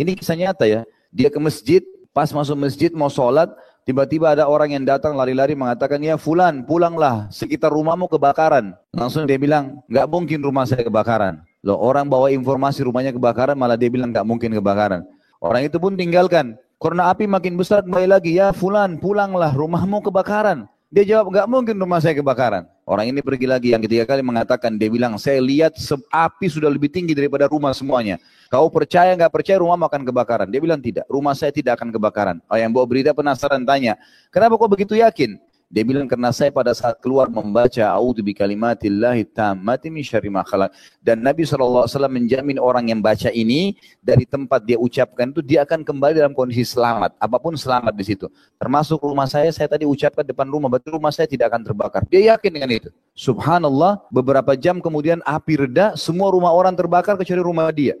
Ini kisah nyata ya. Dia ke masjid, pas masuk masjid mau sholat, tiba-tiba ada orang yang datang lari-lari mengatakan, ya fulan pulanglah, sekitar rumahmu kebakaran. Langsung dia bilang, nggak mungkin rumah saya kebakaran. Loh orang bawa informasi rumahnya kebakaran, malah dia bilang nggak mungkin kebakaran. Orang itu pun tinggalkan. Karena api makin besar kembali lagi, ya fulan pulanglah rumahmu kebakaran. Dia jawab, nggak mungkin rumah saya kebakaran. Orang ini pergi lagi yang ketiga kali mengatakan, dia bilang, saya lihat api sudah lebih tinggi daripada rumah semuanya. Kau percaya nggak percaya rumah akan kebakaran? Dia bilang tidak, rumah saya tidak akan kebakaran. Oh yang bawa berita penasaran tanya, kenapa kau begitu yakin? Dia bilang karena saya pada saat keluar membaca a'udzu bi kalimatillahi tammati min syarri ma Dan Nabi SAW menjamin orang yang baca ini dari tempat dia ucapkan itu dia akan kembali dalam kondisi selamat. Apa pun selamat di situ. Termasuk rumah saya, saya tadi ucapkan depan rumah, betul rumah saya tidak akan terbakar. Dia yakin dengan itu. Subhanallah, beberapa jam kemudian api reda, semua rumah orang terbakar kecuali rumah dia.